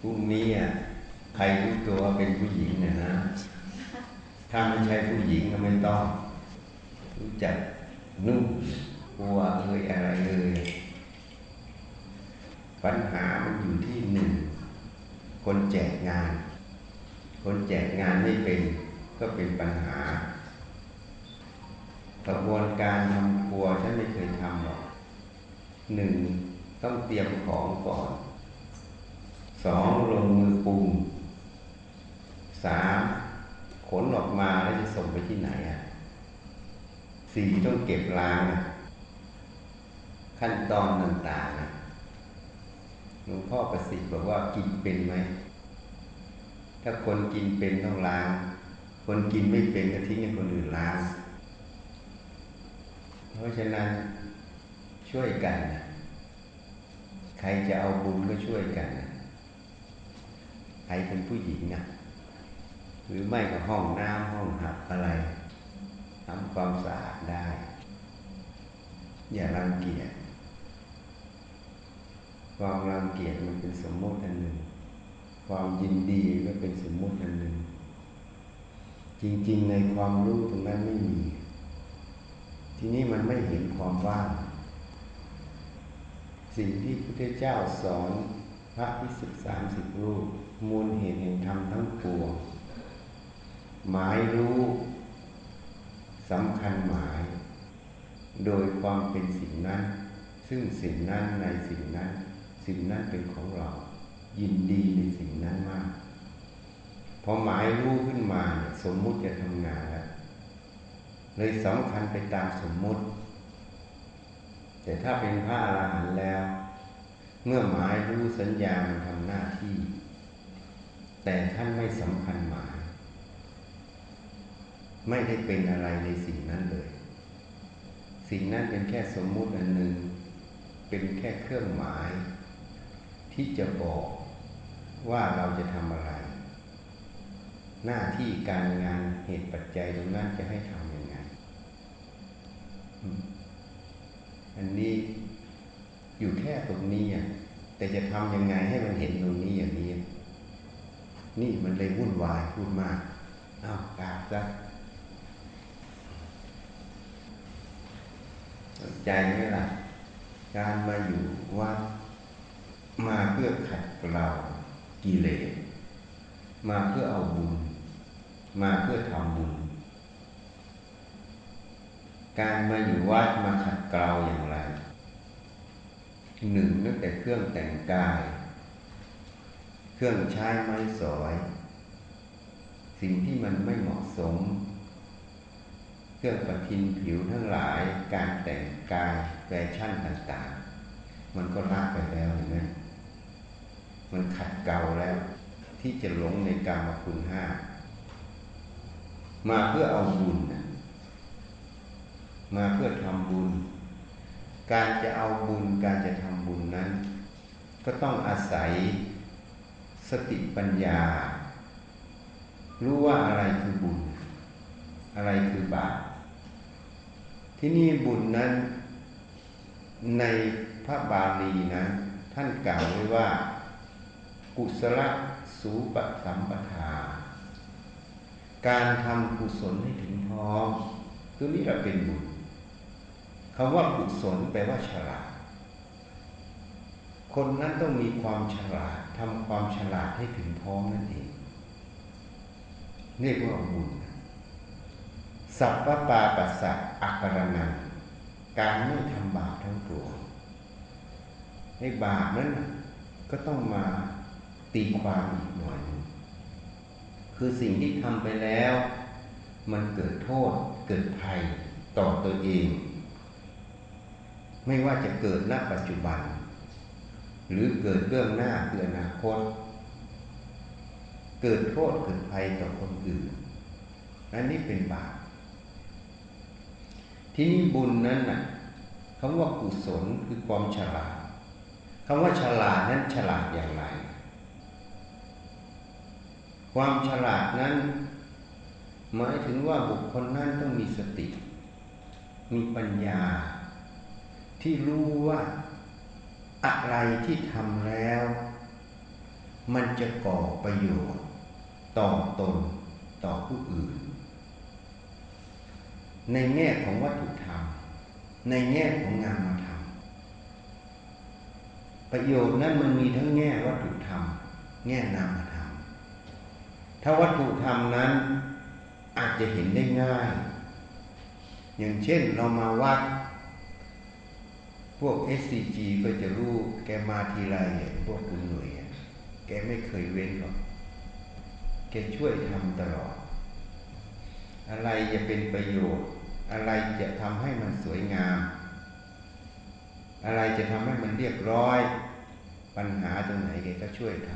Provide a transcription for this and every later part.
พรุ่งนี้อะใครรู้ตัวว่าเป็นผู้หญิงเนี่ยนะ ถ้าไม่ใช่ผู้หญิงก็ไม่ต้อง รู้จักนุ่งกลัวเอ่ยอะไรเอ่ยปัญหามันอยู่ที่หนึ่งคนแจกงาน คนแจกงานไม่เป็นก็เป็นปัญหากระบวนการทำครัวฉันไม่เคยทำหรอกหนึ่งต้องเตรียมของก่อน สองลงมือปรุงสามขนออกมาแล้วจะส่งไปที่ไหนอะสี่ต้องเก็บล้างอะขั้นตอนต่างๆอะหลวงพ่อประสิทธิ์บอกว่ากินเป็นไหม ถ้าคนกินเป็นต้องล้าง คนกินไม่เป็นก็ทิ้งให้คนอื่นล้าง เพราะฉะนั้นช่วยกันนะใครจะเอาบุญก็ช่วยกันนะ รเป็นผู้หญิงนะหรือไม่ก็ห้องน้ำห้องหับอะไรทำความสะอาดได้ อย่ารังเกียจความรังเกียจมันเป็นสมมติอันหนึ่ง ความยินดีก็เป็นสมมติอันหนึ่ง จริงๆในความรู้ตรงนั้นไม่มี ทีนี้มันไม่เห็นความว่าง สิ่งที่พระพุทธเจ้าสอน ระพิสุทธิสามสิบรูป มูลเหตุแห่งธรรมทั้งปวงหมายรู้สำคัญหมาย โดยความเป็นสิ่งนั้น ซึ่งสิ่งนั้นในสิ่งนั้น สิ่งนั้นเป็นของเรา ยินดีในสิ่งนั้นมากพอหมายรู้ขึ้นมาเนี่ยสมมุติจะทำงานแล้วเลยสำคัญไปตามสมมุติ แต่ถ้าเป็นพระอรหันต์แล้ว เมื่อหมายรู้สัญญามันทำหน้าที่ แต่ท่านไม่สำคัญหมาย ไม่ได้เป็นอะไรในสิ่งนั้นเลย สิ่งนั้นเป็นแค่สมมุติอันหนึ่ง เป็นแค่เครื่องหมาย ที่จะบอกว่าเราจะทำอะไร หน้าที่การงานเหตุปัจจัยตรงนั้นจะให้ทำยังไง อันนี้ อยู่แค่ตรงนี้อะแต่จะทำยังไงให้มันเห็นตรงนี้อย่างนี้ นี่มันเลยวุ่นวายพูดมากอ้าวกราบซะสนใจไหมล่ะ การมาอยู่วัดมาเพื่อขัดเกลากิเลสมาเพื่อเอาบุญ มาเพื่อทำบุญ การมาอยู่วัดมาขัดเกลาอย่างไร หนึ่งตั้งแต่เครื่องแต่งกาย เครื่องใช้ไม้สอย สิ่งที่มันไม่เหมาะสม เครื่องประทินผิวทั้งหลาย การแต่งกายแฟชั่นต่างๆ มันก็ละไปแล้วเห็นไหมมันขัดเกลาแล้ว ที่จะหลงในกรรมคุณห้ามาเพื่อเอาบุญนะมาเพื่อทำบุญ การจะเอาบุญการจะทำบุญนั้น ก็ต้องอาศัยสติปัญญา รู้ว่าอะไรคือบุญ อะไรคือบาปที่นี่บุญนั้น ในพระบาลีนะ ท่านกล่าวไว้ว่า กุศลสูปสัมปทา การทำกุศลให้ถึงพร้อม คือนี่เราเป็นบุญ คำว่ากุศลแปลว่าฉลาด คนนั้นต้องมีความฉลาดทำความฉลาดให้ถึงพร้อมนั่นเองเรียกว่าบุญสัพพปาปัสสะอักรนันการไม่ทำบาปทั้งปวงในบาปนั้นก็ต้องมาตีความอีกหน่อยนึงคือสิ่งที่ทำไปแล้ว มันเกิดโทษเกิดภัยต่อตัวเอง ไม่ว่าจะเกิดณปัจจุบัน หรือเกิดเบื้องหน้าคืออนาคต เกิดโทษเกิดภัยต่อคนอื่นอันนี้เป็นบาปที่นี่บุญนั้นน่ะคำว่ากุศลคือความฉลาดคำว่าฉลาดนั้นฉลาดอย่างไร ความฉลาดนั้น หมายถึงว่าบุคคลนั้นต้องมีสติ มีปัญญา ที่รู้ว่าอะไรที่ทำแล้ว มันจะก่อประโยชน์ ต่อตนต่อผู้อื่น ในแง่ของวัตถุธรรม ในแง่ของงานธรรม ประโยชน์นั้นมันมีทั้งแง่วัตถุธรรม แง่นามธรรม ถ้าวัตถุธรรมนั้นอาจจะเห็นได้ง่าย อย่างเช่นเรามาวัด พวก SCG ก็จะรู้แกมาทีไรพวกคุณหน่วยแกไม่เคยเว้นหรอก แกช่วยทำตลอด อะไรจะเป็นประโยชน์ อะไรจะทำให้มันสวยงาม อะไรจะทำให้มันเรียบร้อย ปัญหาตรงไหนแกก็ช่วยท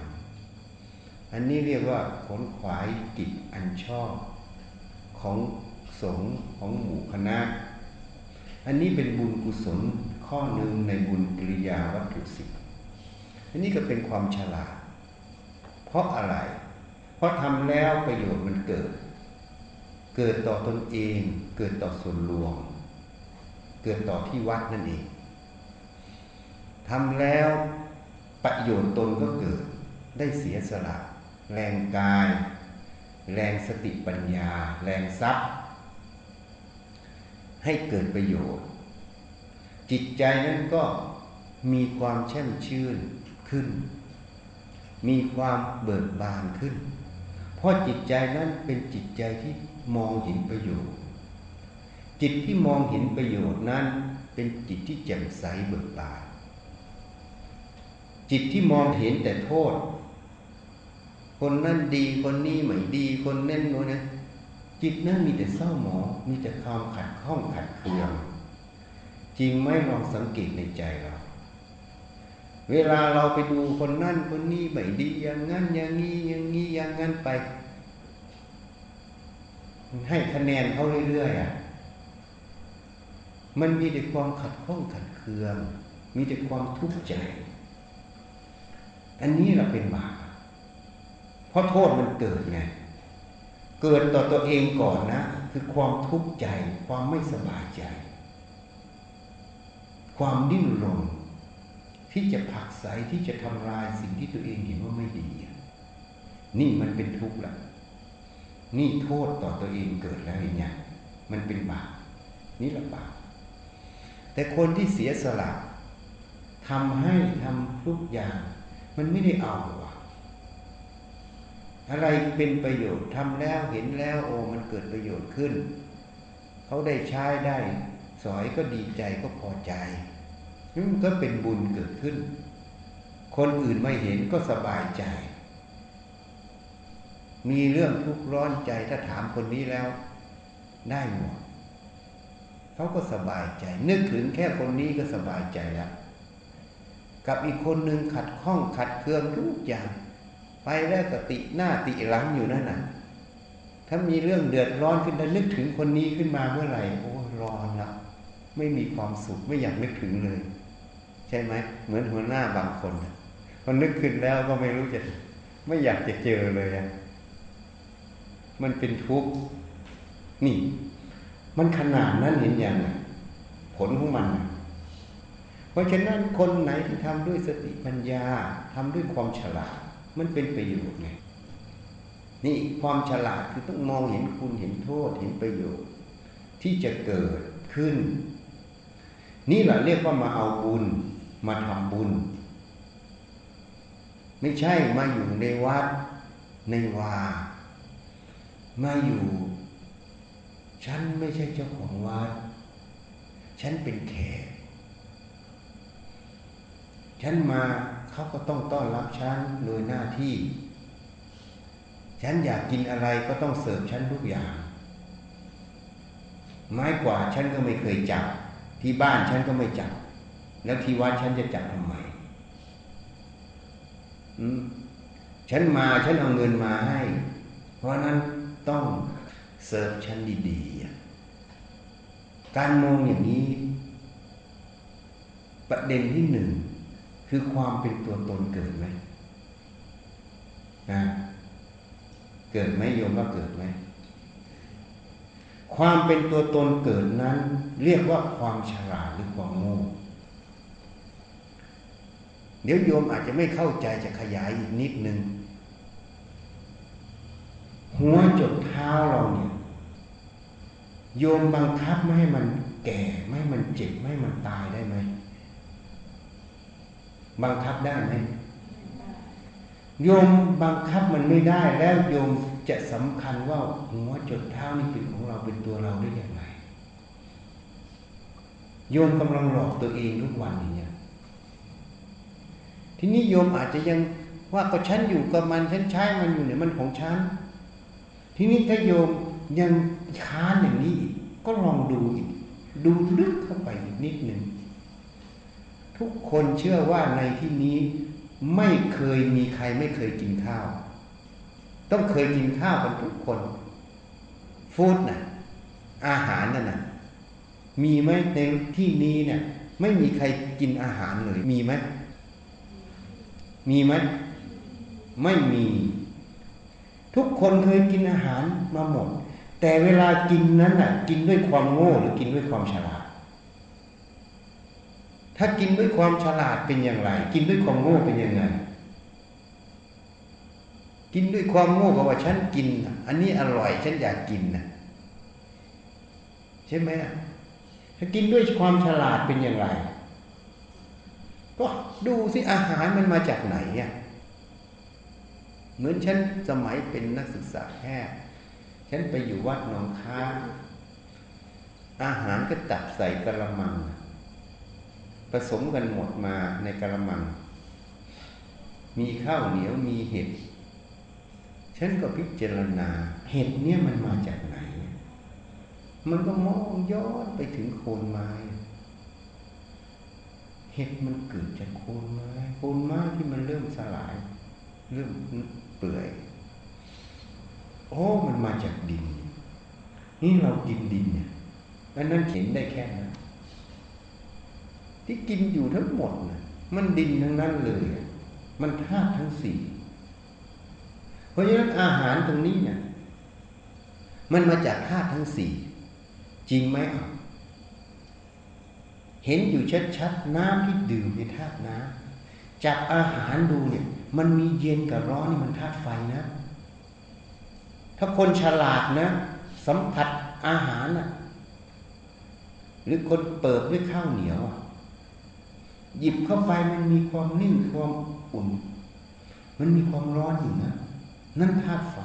ำอันนี้เรียกว่าขนขวายกิจอันชอบ ของสงฆ์ของหมู่คณะ อันนี้เป็นบุญกุศล ข้อหนึ่งในบุญกิริยาวัตถุสิบอันนี้ก็เป็นความฉลาด เพราะอะไร เพราะทำแล้วประโยชน์มันเกิด เกิดต่อตนเอง เกิดต่อส่วนรวม เกิดต่อที่วัดนั่นเองทำแล้วประโยชน์ตนก็เกิด ได้เสียสละ แรงกาย แรงสติปัญญา แรงทรัพย์ ให้เกิดประโยชน์ จิตใจนั้นก็มีความแช่มชื่นขึ้น มีความเบิกบานขึ้น เพราะจิตใจนั้นเป็นจิตใจที่มองเห็นประโยชน์ จิตที่มองเห็นประโยชน์นั้นเป็นจิตที่แจ่มใสเบิกบาน จิตที่มองเห็นแต่โทษ คนนั้นดีคนนี้ไม่ดีคนเนั่นโน้นนะจิตนั้นมีแต่เศร้าหมองมีแต่ความขัดข้องขัดเคือง จริงไหมลองสังเกตในใจเรา เวลาเราไปดูคนนั่นคนนี้ไม่ดีอย่างนั้นอย่างนี้อย่างนี้อย่างนั้นไป ให้คะแนนเขาเรื่อยๆอะมันมีแต่ความขัดข้องขัดเคือง มีแต่ความทุกข์ใจ อันนี้เราเป็นบาปเพราะโทษมันเกิดไง เกิดต่อตัวเองก่อนนะ คือความทุกข์ใจ ความไม่สบายใจ ความดิ้นรนที่จะผักไสที่จะทำลายสิ่งที่ตัวเองเห็นว่าไม่ดี นี่มันเป็นทุกข์ละนี่โทษต่อตัวเองเกิดแล้วอย่างเงี้ยมันเป็นบาปนี่ละบาปแต่คนที่เสียสละทำให้ทำทุกอย่าง มันไม่ได้เอาอะอะไรเป็นประโยชน์ทำแล้วเห็นแล้วโอ้มันเกิดประโยชน์ขึ้น เขาได้ใช้ได้ สอยก็ดีใจก็พอใจมันก็เป็นบุญเกิดขึ้น คนอื่นไม่เห็นก็สบายใจ มีเรื่องทุกข์ร้อนใจถ้าถามคนนี้แล้ว ได้หมดเขาก็สบายใจ นึกถึงแค่คนนี้ก็สบายใจแล้วกับอีกคนหนึ่งขัดข้องขัดเคืองทุกอย่าง ไปแล้วก็ติหน้าติหลังอยู่นั่นน่ะถ้ามีเรื่องเดือดร้อนขึ้นแล้วนึกถึงคนนี้ขึ้นมาเมื่อไหร่โอ้ร้อนละ ไม่มีความสุขไม่อยากนึกถึงเลย ใช่ไหมเหมือนหัวหน้าบางคนพอนึกขึ้นแล้วก็ไม่รู้จะ ไม่อยากจะเจอเลยอะมันเป็นทุกข์นี่ มันขนาดนั้นเห็นอย่างผลของมันเพราะฉะนั้นคนไหนที่ทำด้วยสติปัญญาทำด้วยความฉลาด มันเป็นประโยชน์ไงนี่ความฉลาดคือต้องมองเห็นคุณเห็นโทษเห็นประโยชน์ ที่จะเกิดขึ้น นี่แหละเรียกว่ามาเอาบุญ มาทำบุญ ไม่ใช่มาอยู่ในวัดในวา มาอยู่ ฉันไม่ใช่เจ้าของวัด ฉันเป็นแขก ฉันมาเขาก็ต้องต้อนรับฉันโดยหน้าที่ ฉันอยากกินอะไรก็ต้องเสิร์ฟฉันทุกอย่าง ไม้กว่าฉันก็ไม่เคยจับ ที่บ้านฉันก็ไม่จับแล้วที่วัดฉันจะจับทำไมอืมฉันมาฉันเอาเงินมาให้ เพราะนั้นต้องเสิร์ฟฉันดีๆ การมองอย่างนี้ ประเด็นที่หนึ่งคือความเป็นตัวตนเกิดไหมนะเกิดไหมโยมว่าเกิดไหม ความเป็นตัวตนเกิดนั้น เรียกว่าความฉลาดหรือความโง่เดี๋ยวโยมอาจจะไม่เข้าใจจะขยายอีกนิดนึง หัวจดเท้าเราเนี่ยโยมบังคับไม่ให้มันแก่ไม่ให้มันเจ็บไม่ให้มันตายได้ไหมบังคับได้ไหมโยมบังคับมันไม่ได้แล้วโยม จะสำคัญว่าหัวจดเท้านี่เป็นของเราเป็นตัวเราได้อย่างไร โยมกำลังหลอกตัวเองทุกวันอย่างเงี้ยทีนี้โยมอาจจะยังว่าก็ฉันอยู่กับมันฉันใช้มันอยู่เนี่ยมันของฉัน ทีนี้ถ้าโยมยังค้านอย่างนี้กก็ลองดูอีกดูลึกเข้าไปอีกนิดหนึ่งทุกคนเชื่อว่าในที่นี้ไม่เคยมีใครไม่เคยกินข้าว ต้องเคยกินข้าวกันทุกคน ฟู้ดน่ะ อาหารน่ะนะมีไหมในที่นี้เนี่ย ไม่มีใครกินอาหารเลยมีไหมมีไหมไม่มี ทุกคนเคยกินอาหารมาหมด แต่เวลากินนั้นน่ะ กินด้วยความโง่หรือกินด้วยความฉลาด ถ้ากินด้วยความฉลาดเป็นอย่างไร กินด้วยความโง่เป็นยังไง กินด้วยความโง่ก็ว่าฉันกิน อันนี้อร่อยฉันอยากกินนะใช่ไหมถ้ากินด้วยความฉลาดเป็นอย่างไร ก็ดูสิอาหารมันมาจากไหนเนี่ยเหมือนฉันสมัยเป็นนักศึกษาแพทย์ฉันไปอยู่วัดหนองค้า อาหารก็ตักใส่กระมัง ผสมกันหมดมาในกระมัง มีข้าวเหนียวมีเห็ด ฉันก็พิจารณาเห็ดเนี่ยมันมาจากไหน มันก็มองย้อนไปถึงโคนไม้ เห็ดมันเกิดจากโคนไม้ โคนไม้ที่มันเริ่มสลาย เริ่มเปื่อยโอ้มันมาจากดิน นี่เรากินดินเนี่ยอันนั้นเห็นได้แค่นั้นที่กินอยู่ทั้งหมดนะมันดินทั้งนั้นเลย มันธาตุทั้งสี่ เพราะฉะนั้นอาหารตรงนี้เนี่ยมันมาจากธาตุทั้งสี่จริงไหมอะเห็นอยู่ชัดๆน้ำที่ดื่มในธาตุน้ำจากอาหารดูเนี่ย มันมีเย็นกับร้อนนี่มันธาตุไฟนะ ถ้าคนฉลาดนะ สัมผัสอาหารน่ะหรือคนเปิดด้วยข้าวเหนียวอะหยิบเข้าไปมันมีความนิ่มความอุ่น มันมีความร้อนอยู่นะ นั่นธาตุไฟ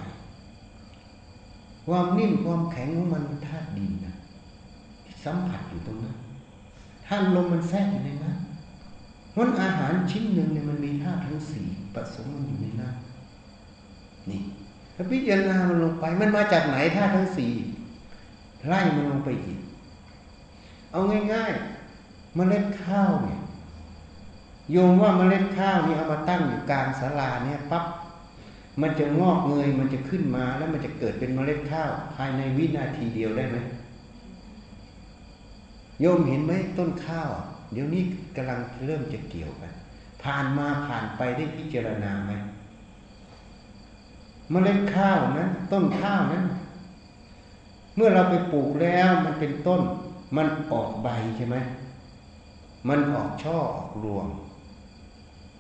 ความนิ่มความแข็งของมันธาตุดินนะสัมผัสอยู่ตรงนั้นธาตุลมมันแทรกอยู่ในนั้นวันอาหารชิ้นหนึ่งเนี่ยมันมีธาตุทั้งสี่ผสมมันอยู่ในนั้นนี่ถ้าพิจารณามันลงไป มันมาจากไหนธาตุทั้งสี่ไล่มันลงไปอีก เอาง่ายๆเมล็ดข้าวเนี่ยโยมว่าเมล็ดข้าวนี่เอามาตั้งอยู่กลางศาลาเนี่ยปั๊บ มันจะงอกเงยมันจะขึ้นมาแล้วมันจะเกิดเป็นเมล็ดข้าว ภายในวินาทีเดียวได้ไหมโยมเห็นไหมต้นข้าว เดี๋ยวนี้กำลังเริ่มจะเกี่ยวกันผ่านมาผ่านไปได้พิจารณาไหมเมล็ดข้าวนั้นต้นข้าวนั้น เมื่อเราไปปลูกแล้วมันเป็นต้น มันออกใบใช่ไหมมันออกช่อออกรวง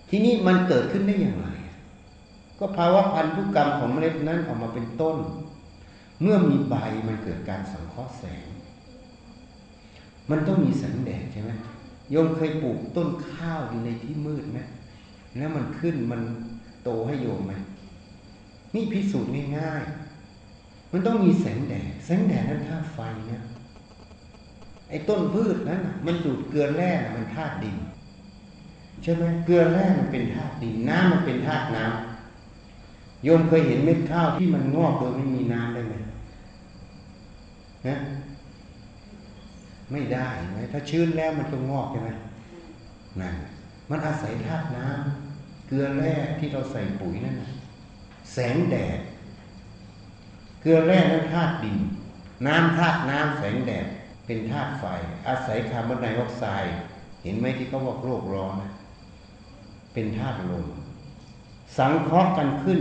ทีนี้มันเกิดขึ้นได้อย่างไร ก็ภาวะพันธุกรรมของเมล็ดนั้นออกมาเป็นต้น เมื่อมีใบมันเกิดการสังเคราะห์แสง มันต้องมีแสงแดดใช่ไหมโยมเคยปลูกต้นข้าวอยู่ในที่มืดไหมแล้วมันขึ้นมันโตให้โยมไหมนี่พิสูจน์ง่ายๆ มันต้องมีแสงแดด แสงแดดนั้นธาตุไฟเนี่ยไอ้ต้นพืชนั้นมันดูดเกลือแร่มันธาตุดินใช่ไหมเกลือแร่มันเป็นธาตุดินน้ำมันเป็นธาตุน้ำ โยมเคยเห็นเม็ดข้าวที่มันงอกโดยไม่มีน้ำได้ไหมนะไม่ได้ไหมถ้าชื้นแล้วมันต้องอกใช่ไหมนั่นมันอาศัยธาตุน้ำเกลือแร่ที่เราใส่ปุ๋ยนั่นนะแสงแดด เกลือแร่นั้นธาตุดิน น้ำธาตุน้ำแสงแดดเป็นธาตุไฟ อาศัยคาร์บอนไดออกไซด์เห็นไหมที่เขาบอกโลกร้อน เป็นธาตุลมสังเคราะห์กันขึ้น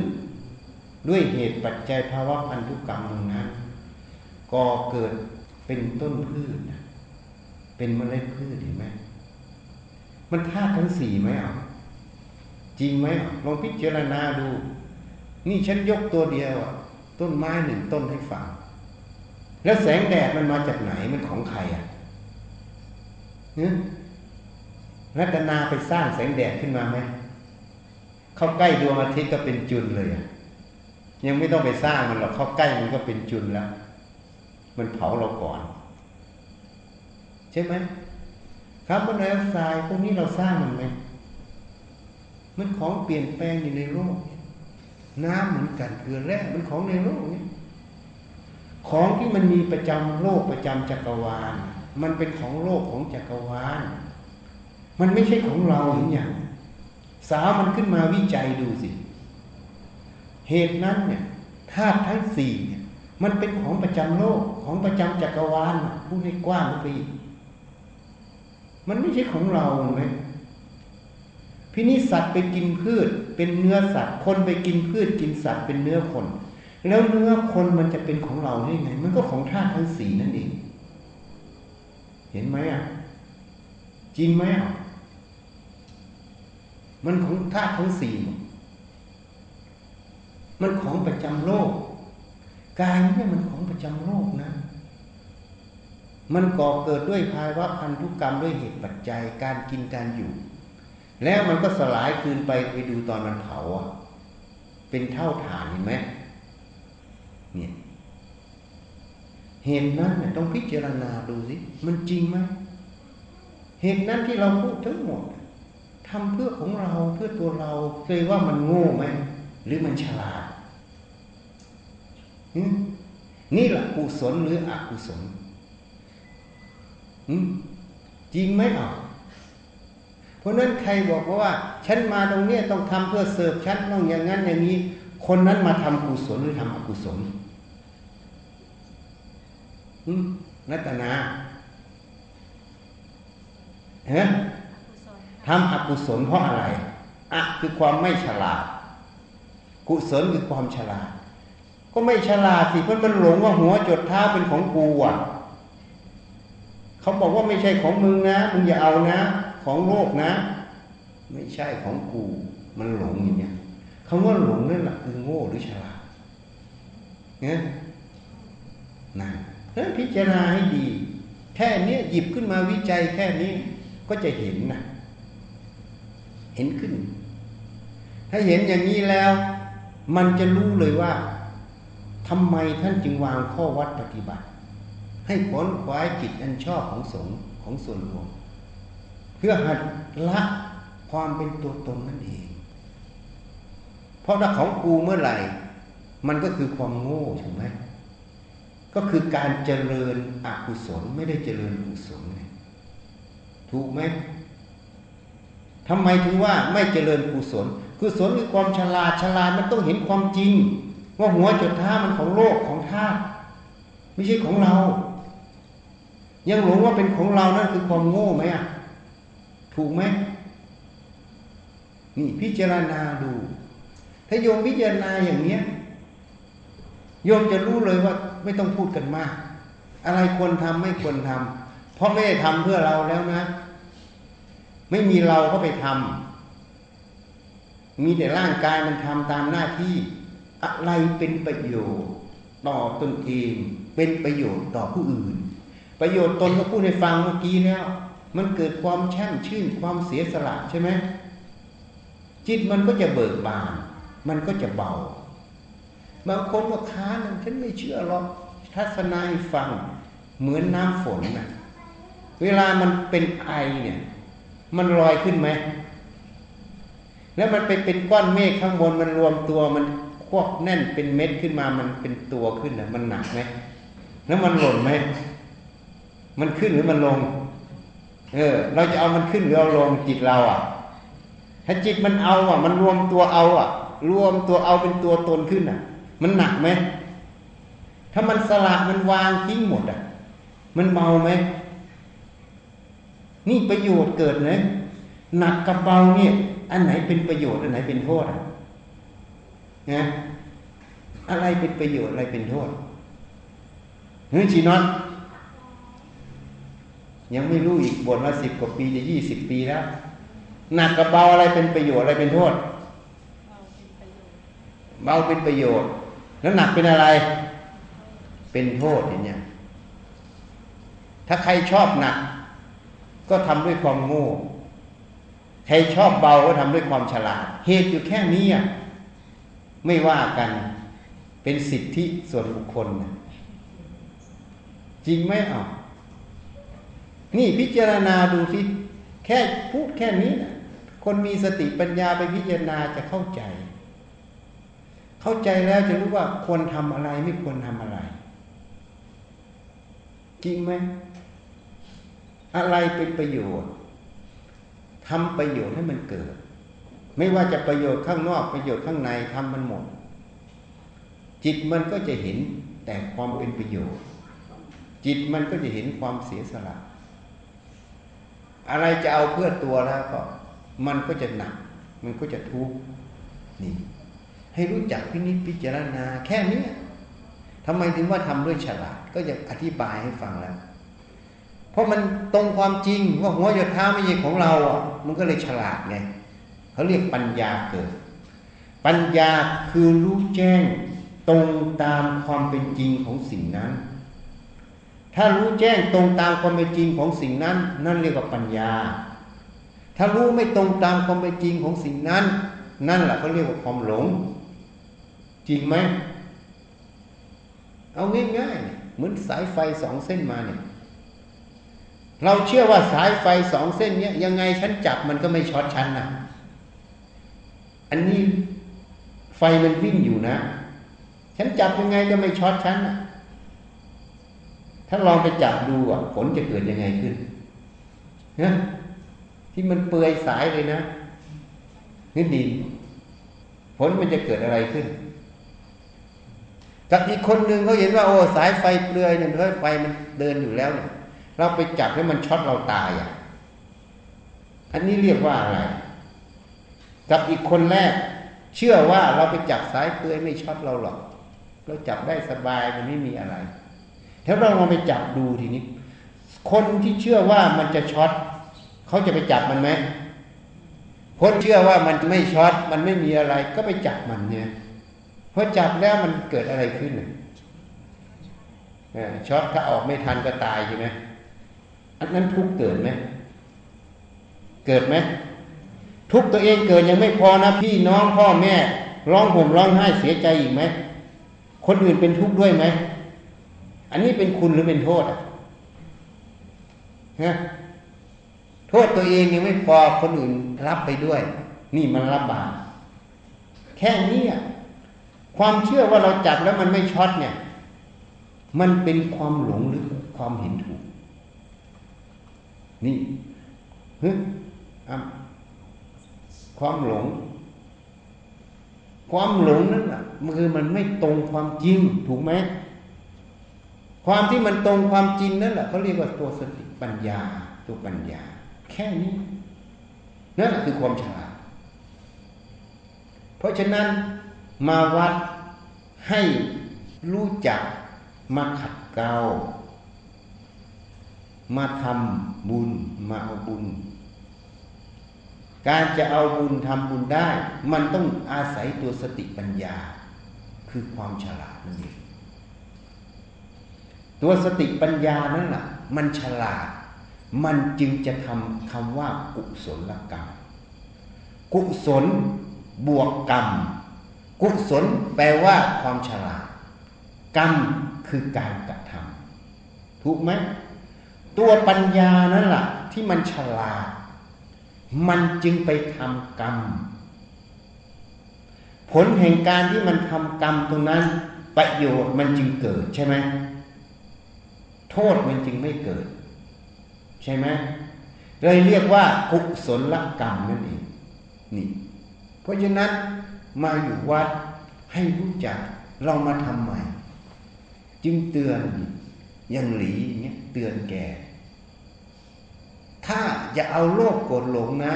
ด้วยเหตุปัจจัยภาวะพันธุกรรมตรงนั้นก่อเกิดเป็นต้นพืชเป็นเมล็ดพืชเห็นไหมมันธาตุทั้งสี่ไหมอะจริงไหมลองพิจารณาดู นี่ฉันยกตัวเดียวต้นไม้หนึ่งต้นให้ฟัง แล้วแสงแดดมันมาจากไหนมันของใครอะเนี่ยรัตนาไปสร้างแสงแดดขึ้นมาไหมเข้าใกล้ดวงอาทิตย์ก็เป็นจุลเลยอะ ยังไม่ต้องไปสร้างมันหรอกเข้าใกล้มันก็เป็นจุลแล้ว มันเผาเราก่อน ใช่ไหมคาร์บอนไดออกไซด์พวกนี้เราสร้างมันไหมมันของเปลี่ยนแปลงอยู่ในโลก น้ำเหมือนกันเกลือแร่มันของในโลกนี้ของที่มันมีประจำโลกประจำจักรวาล มันเป็นของโลกของจักรวาล มันไม่ใช่ของเราอย่าง สาวมันขึ้นมาวิจัยดูสิเเหตุนั้นเนี่ยธาตุทั้งสี่เนี่ย มันเป็นของประจำโลกของประจำจักรวาลพูดให้กว้างไปอีกมันไม่ใช่ของเราไหมพินิสัตว์ไปกินพืช เป็นเนื้อสัตว์ คนไปกินพืชกินสัตว์เป็นเนื้อคน แล้วเนื้อคนมันจะเป็นของเราได้ไง มันก็ของธาตุทั้งสี่นั่นเองเห็นไหมอะจริงไหมอะมันของธาตุทั้งสี่มั มันของประจำโลก กายนี่มันของประจำโลกนะ มันก่อเกิดด้วยภาวะพันธุกรรมด้วยเหตุปัจจัยการกินการอยู่ แล้วมันก็สลายคืนไปไปดูตอนมันเผาเป็นเท่าฐานเห็นไหมเนี่ยเหตุนั้นเนี่ยต้องพิจารณาดูสิมันจริงไหมเหตุนั้นที่เราพูดทั้งหมดทำเพื่อของเราเพื่อตัวเราเคยว่ามันโง่ไหมหรือมันฉลาด นี่แหละกุศลหรืออกุศลจริงไหมอะเพราะนั้นใครบอกว่า ฉันมาตรงนี้ต้องทำเพื่อเสิร์ฟฉันต้องอย่างนั้นอย่างนี้ คนนั้นมาทำกุศลหรือทำอกุศลนัตนาฮ้ทำอกุศลเพราะอะไรอะคือความไม่ฉลาด กุศลคือความฉลาด ก็ไม่ฉลาดสิเพราะมันหลงว่าหัวจดเท้าเป็นของกูอะเขาบอกว่าไม่ใช่ของมึงนะมึงอย่าเอานะ ของโลกนะ ไม่ใช่ของกู มันหลงอย่างเงี้ยคำว่าหลงนั่นแหละคือโง่หรือฉลาดเนี่ยนะนั้นพิจารณาให้ดี แค่นี้หยิบขึ้นมาวิจัยแค่นี้ก็จะเห็นนะเห็นขึ้น ถ้าเห็นอย่างนี้แล้ว มันจะรู้เลยว่า ทำไมท่านจึงวางข้อวัดปฏิบัติ ให้ผลควายจิตอันชอบของสงฆ์ของส่วนรวม เพื่อหัดละความเป็นตัวตนนั่นเอง เพราะถ้าของกูเมื่อไหร่ มันก็คือความโง่ถูกไหมก็คือการเจริญอกุศลไม่ได้เจริญกุศลถูกไหมทำไมถึงว่าไม่เจริญกุศลกุศลคือความฉลาดฉลาดมันต้องเห็นความจริง ว่าหัวจุดท่ามันของโลกของธาตุไม่ใช่ของเรา ยังหลงว่าเป็นของเรานั่นคือความโง่ไหมอะ ถูกไหมนี่พิจารณาดู ถ้าโยมพิจารณาอย่างเนี้ยโยมจะรู้เลยว่าไม่ต้องพูดกันมาก อะไรควรทำไม่ควรทำเพราะไม่ได้ทำเพื่อเราแล้วนะ ไม่มีเราก็ไปทำมีแต่ร่างกายมันทำตามหน้าที่ อะไรเป็นประโยชน์ต่อตนเองเป็นประโยชน์ต่อผู้อื่น ประโยชน์ตนก็พูดให้ฟังเมื่อกี้แล้วมันเกิดความแช่มชื่นความเสียสละใช่ไหมจิตมันก็จะเบิกบาน มันก็จะเบา บางคนก็ค้านฉันไม่เชื่อหรอกทัศนายฟังเหมือนน้ำฝนนะเวลามันเป็นไอเนี่ย มันลอยขึ้นไหมแล้วมันไปเป็นก้อนเมฆข้างบนมันรวมตัวมัน ควบแน่นเป็นเม็ดขึ้นมามันเป็นตัวขึ้นนะมันหนักไหมแล้วมันหล่นไหมมันขึ้นหรือมันลง เออ เราจะเอามันขึ้นหรือเอาลงจิตเราอะ ถ้าจิตมันเอาอะ มันรวมตัวเอาอะ รวมตัวเอาเป็นตัวตนขึ้นอะ มันหนักไหมถ้ามันสละมันวางทิ้งหมดอะ มันเมาไหมนี่ประโยชน์เกิดนะหนักกับเบาเนี่ย อันไหนเป็นประโยชน์อันไหนเป็นโทษอะ นะอะไรเป็นประโยชน์อะไรเป็นโทษเฮ้ยชีนอนยังไม่รู้อีกบทมาสิบกว่าปีจะยี่สิบปีแล้วหนักกับเบาอะไรเป็นประโยชน์อะไรเป็นโทษ เบาเป็นประโยชน์ แล้วหนักเป็นอะไร เป็นโทษอย่างเนี้ยถ้าใครชอบหนัก ก็ทำด้วยความโง่ ใครชอบเบาก็ทำด้วยความฉลาด เหตุอยู่แค่นี้อะ ไม่ว่ากันเป็นสิทธิส่วนบุคคล จริงไหมเอานี่พิจารณาดูสิแค่พูดแค่นี้นะคนมีสติปัญญาไปพิจารณาจะเข้าใจ เข้าใจแล้วจะรู้ว่าควรทำอะไรไม่ควรทำอะไร จริงไหมอะไรเป็นประโยชน์ทำประโยชน์ให้มันเกิด ไม่ว่าจะประโยชน์ข้างนอกประโยชน์ข้างในทำมันหมด จิตมันก็จะเห็นแต่ความเป็นประโยชน์ จิตมันก็จะเห็นความเสียสละ อะไรจะเอาเพื่อตัวแล้วก็ มันก็จะหนัก มันก็จะทุกข์นี่ ให้รู้จักพินิจพิจารณา แค่นี้ทำไมถึงว่าทำด้วยฉลาด ก็จะอธิบายให้ฟังแล้ว เพราะมันตรงความจริงว่าหัวหยดเท้าไม่ใช่ของเราอะมันก็เลยฉลาดไง เขาเรียกปัญญาเกิด ปัญญาคือรู้แจ้งตรงตามความเป็นจริงของสิ่งนั้น ถ้ารู้แจ้งตรงตามความเป็นจริงของสิ่งนั้น นั่นเรียกว่าปัญญา ถ้ารู้ไม่ตรงตามความเป็นจริงของสิ่งนั้น นั่นแหละเขาเรียกว่าความหลง จริงไหมเอาง่ายๆเหมือนสายไฟสองเส้นมาเนี่ยเราเชื่อว่าสายไฟสองเส้นเนี้ยยังไงฉันจับมันก็ไม่ช็อตฉันนะ อันนี้ไฟมันวิ่งอยู่นะ ฉันจับยังไงก็ไม่ช็อตฉันนะถ้าลองไปจับดูอะผลจะเกิดยังไงขึ้นนะที่มันเปื่อยสายเลยนะนี่ดิน ผลมันจะเกิดอะไรขึ้นกับอีกคนหนึ่งเขาเห็นว่าโอ้สายไฟเปลือยเนี่ยเพราะไฟมันเดินอยู่แล้วเนี่ยเราไปจับให้มันช็อตเราตายอะ อันนี้เรียกว่าอะไร กับอีกคนแรก เชื่อว่าเราไปจับสายเปลือยไม่ช็อตเราหรอก เราจับได้สบายมันไม่มีอะไรถ้าเราลองไปจับดูทีนี้ คนที่เชื่อว่ามันจะช็อตเขาจะไปจับมันไหมคนเชื่อว่ามันไม่ช็อตมันไม่มีอะไรก็ไปจับมันเนี่ยพอจับแล้วมันเกิดอะไรขึ้นช็อตถ้าออกไม่ทันก็ตายใช่ไหมอันนั้นทุกเกิดไหมเกิดไหม ทุกตัวเองเกิดยังไม่พอนะพี่น้องพ่อแม่ ร้องห่มร้องไห้เสียใจอีกไหมคนอื่นเป็นทุกข์ด้วยไหมอันนี้เป็นคุณหรือเป็นโทษอะฮะโทษตัวเองยังไม่พอคนอื่นรับไปด้วย นี่มันรับบาปแค่นี้อะความเชื่อว่าเราจับแล้วมันไม่ช็อตเนี่ย มันเป็นความหลงหรือความเห็นถูก นี่ฮึอะ ความหลง ความหลงนั่นอะมันคือมันไม่ตรงความจริงถูกไหมความที่มันตรงความจริงนั่นแหละเขาเรียกว่าตัวสติปัญญาตัวปัญญา แค่นี้นั่นแหละคือความฉลาด เพราะฉะนั้นมาวัดให้รู้จักมาขัดเกลามาทำบุญมาเอาบุญ การจะเอาบุญทำบุญได้ มันต้องอาศัยตัวสติปัญญา คือความฉลาดนั่นเองตัวสติปัญญานั่นแหละมันฉลาด มันจึงจะทำคำว่ากุศลกรรม กุศลบวกกรรม กุศลแปลว่าความฉลาด กรรมคือการกระทำถูกไหมตัวปัญญานั่นแหละที่มันฉลาด มันจึงไปทำกรรม ผลแห่งการที่มันทำกรรมตรงนั้น ประโยชน์มันจึงเกิดใช่ไหมโทษมันจึงไม่เกิด ใช่ไหมเลยเรียกว่ากุศลกรรมนั่นเองนี่ เพราะฉะนั้นมาอยู่วัดให้รู้จักเรามาทำใหม่ จึงเตือนอย่างหลีเงี้ยเตือนแก ถ้าจะเอาโลภโกรธหลงนะ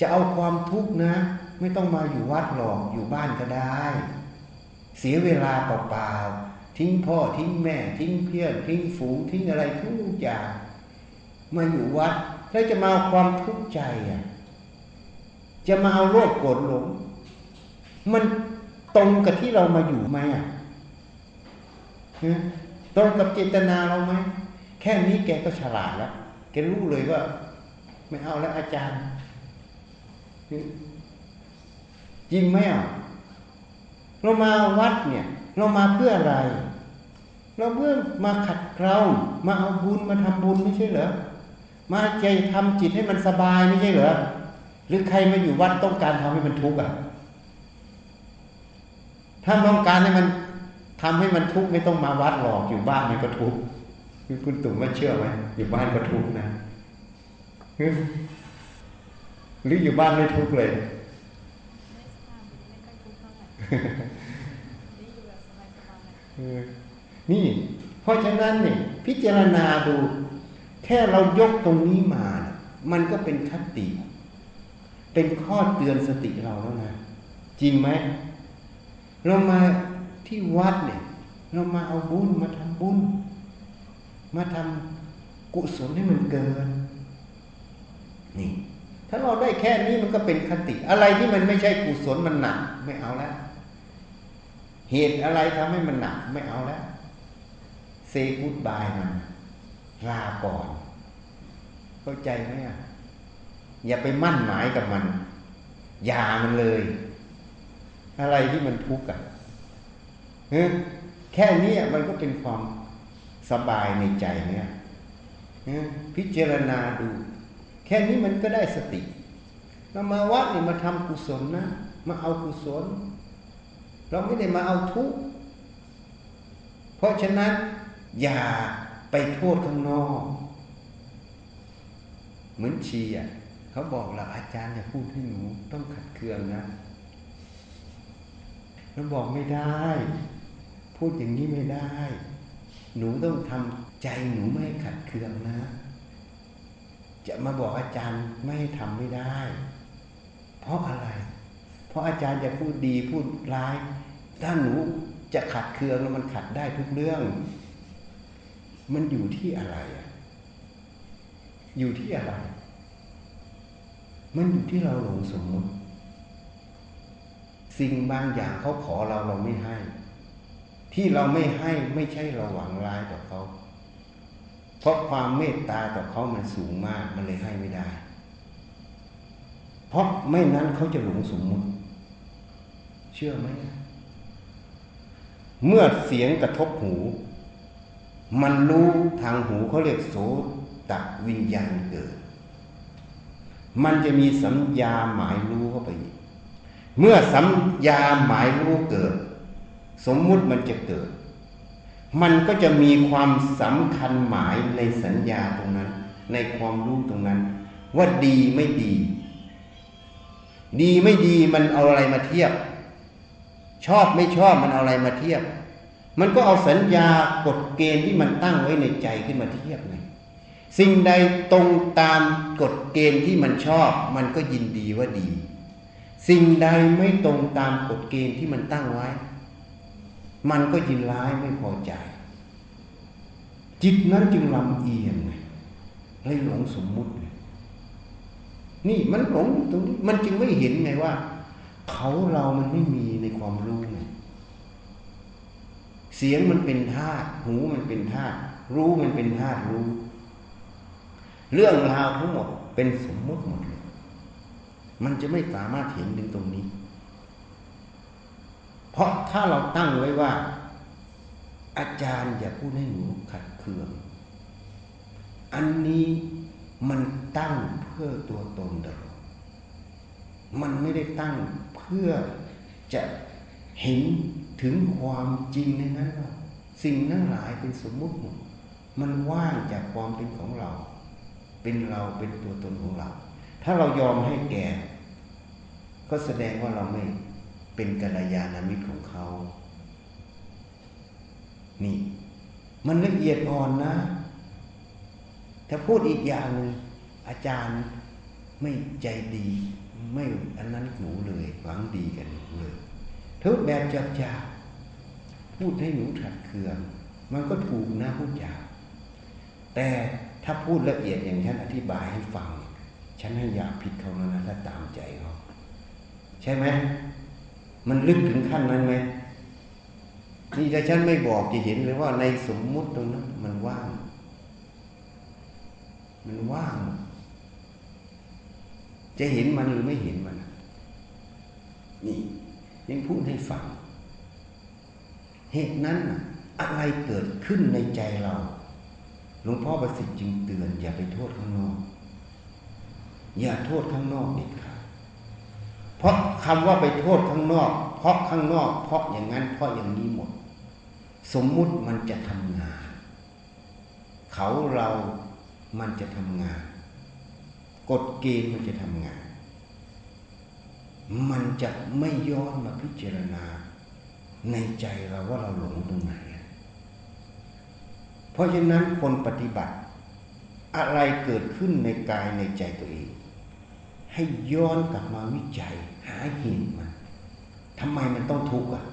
จะเอาความทุกข์นะ ไม่ต้องมาอยู่วัดหรอกอยู่บ้านก็ได้ เสียเวลาเปล่าๆทิ้งพ่อทิ้งแม่ทิ้งเพื่อนทิ้งฝูงทิ้งอะไรทุกอย่างมาอยู่วัด แล้วจะมาเอาความทุกข์ใจอะ จะมาเอาโลภโกรธหลง มันตรงกับที่เรามาอยู่ไหมอะฮะตรงกับเจตนาเราไหม แค่นี้แกก็ฉลาดแล้วแกรู้เลยว่า ไม่เอาแล้วอาจารย์ จริงไหมอะเรามาวัดเนี่ย เรามาเพื่ออะไร เราเพื่อมาขัดเกลามาเอาบุญมาทำบุญไม่ใช่เหรอมาใจทำจิตให้มันสบายไม่ใช่เหรอหรือใครมาอยู่วัดต้องการทำให้มันทุกข์อะ ถ้าต้องการให้มันทำให้มันทุกข์ไม่ต้องมาวัดหรอกอยู่บ้านมันก็ทุกข์ คุณตุ่มว่าเชื่อไหมอยู่บ้านก็ทุกข์นะหรืออยู่บ้านไม่ทุกข์เลยไม่ทราบไม่ค่อยทุกข์เท่าไหร่นี่อยู่แบบสบายๆเออนี่ เพราะฉะนั้นเนี่ยพิจารณาดู แค่เรายกตรงนี้มาน่ะมันก็เป็นคติ เป็นข้อเตือนสติเราแล้วนะจริงไหมเรามาที่วัดเนี่ย เรามาเอาบุญมาทำบุญ มาทำกุศลให้มันเกินนี่ถ้าเราได้แค่นี้มันก็เป็นคติ อะไรที่มันไม่ใช่กุศลมันหนักไม่เอาแล้ว เหตุอะไรทำให้มันหนักไม่เอาแล้วเซกูดบายมันลาก่อน เข้าใจไหมอะอย่าไปมั่นหมายกับมันอย่ามันเลย อะไรที่มันทุกข์อะแค่นี้มันก็เป็นความ สบายในใจเนี่ยพิจารณาดู แค่นี้มันก็ได้สติเรามาวัดนี่มาทำกุศลนะ มาเอากุศล เราไม่ได้มาเอาทุกข์เพราะฉะนั้นอย่าไปโทษข้างนอก เหมือนชีอะเขาบอกเราอาจารย์อย่าพูดให้หนูต้องขัดเคืองนะเราบอกไม่ได้ พูดอย่างนี้ไม่ได้ หนูต้องทำใจหนูไม่ให้ขัดเคืองนะ จะมาบอกอาจารย์ไม่ให้ทำไม่ได้ เพราะอะไร เพราะอาจารย์จะพูดดีพูดร้าย ถ้าหนูจะขัดเคืองแล้วมันขัดได้ทุกเรื่อง มันอยู่ที่อะไรอะอยู่ที่อะไร มันอยู่ที่เราหลงสมมติ สิ่งบางอย่างเขาขอเราเราไม่ให้ ที่เราไม่ให้ไม่ใช่เราหวังร้ายต่อเขา เพราะความเมตตาต่อเขามันสูงมากมันเลยให้ไม่ได้ เพราะไม่นั้นเขาจะหลงสมมุติ เชื่อไหมเมื่อเสียงกระทบหู มันรู้ทางหูเขาเรียกโสตวิญญาณเกิด มันจะมีสัญญาหมายรู้เข้าไป เมื่อสัญญาหมายรู้เกิด สมมุติมันจะเกิด มันก็จะมีความสำคัญหมายในสัญญาตรงนั้น ในความรู้ตรงนั้น ว่าดีไม่ดี ดีไม่ดีมันเอาอะไรมาเทียบ ชอบไม่ชอบมันเอาอะไรมาเทียบ มันก็เอาสัญญากฎเกณฑ์ที่มันตั้งไว้ในใจขึ้นมาเทียบไงสิ่งใดตรงตามกฎเกณฑ์ที่มันชอบ มันก็ยินดีว่าดี สิ่งใดไม่ตรงตามกฎเกณฑ์ที่มันตั้งไว้ มันก็ยินร้ายไม่พอใจ จิตนั้นจึงลำเอียงไงเลยหลงสมมุติ นี่มันหลงตรงนี้มันจึงไม่เห็นไงว่า เขาเรามันไม่มีในความรู้ไงเสียงมันเป็นธาตุหูมันเป็นธาตุรู้มันเป็นธาตุรู้ เรื่องราวทั้งหมดเป็นสมมุติหมดเลยมันจะไม่สามารถเห็นถึงตรงนี้ เพราะถ้าเราตั้งไว้ว่า อาจารย์อย่าพูดให้หนูขัดเคือง อันนี้มันตั้งเพื่อตัวตนตลอดมันไม่ได้ตั้งเพื่อจะเห็นถึงความจริงในนั้นว่า สิ่งนั้นหลายเป็นสมมุติหมดมันว่างจากความเป็นของเรา เป็นเราเป็นตัวตนของเรา ถ้าเรายอมให้แก่ ก็แสดงว่าเราไม่ เป็นกัลยาณมิตรของเขา นี่ มันละเอียดอ่อนนะ ถ้าพูดอีกอย่างหนึ่งอาจารย์ไม่ใจดี ไม่อันนั้นหนูเลยหวังดีกันหนูเลยทุกแบบจับจาพูดให้หนูถัดเคือง มันก็ถูกนะพูดจาแต่ถ้าพูดละเอียดอย่างฉันอธิบายให้ฟัง ฉันให้อยากผิดเขาแล้วนะถ้าตามใจเขาใช่ไหม มันลึกถึงขั้นนั้นไหมนี่ถ้าฉันไม่บอกจะเห็นเลยว่าในสมมุติตรงนั้น มันว่าง มันว่าง จะเห็นมันหรือไม่เห็นมัน นี่ยังพูดให้ฟัง เหตุนั้นอะไรเกิดขึ้นในใจเราหลวงพ่อประสิทธิ์จึงเตือน อย่าไปโทษข้างนอก อย่าโทษข้างนอกเด็ดขาด เพราะคำว่าไปโทษข้างนอก เพราะข้างนอก เพราะอย่างนั้น เพราะอย่างนี้หมด สมมุติมันจะทำงาน เขาเรามันจะทำงาน กฎเกณฑ์มันจะทำงาน มันจะไม่ย้อนมาพิจารณา ในใจเราว่าเราหลงตรงไหน เพราะฉะนั้นคนปฏิบัติ อะไรเกิดขึ้นในกายในใจตัวเอง ให้ย้อนกลับมาวิจัย หาเหตุมันทำไมมันต้องทุกข์อะ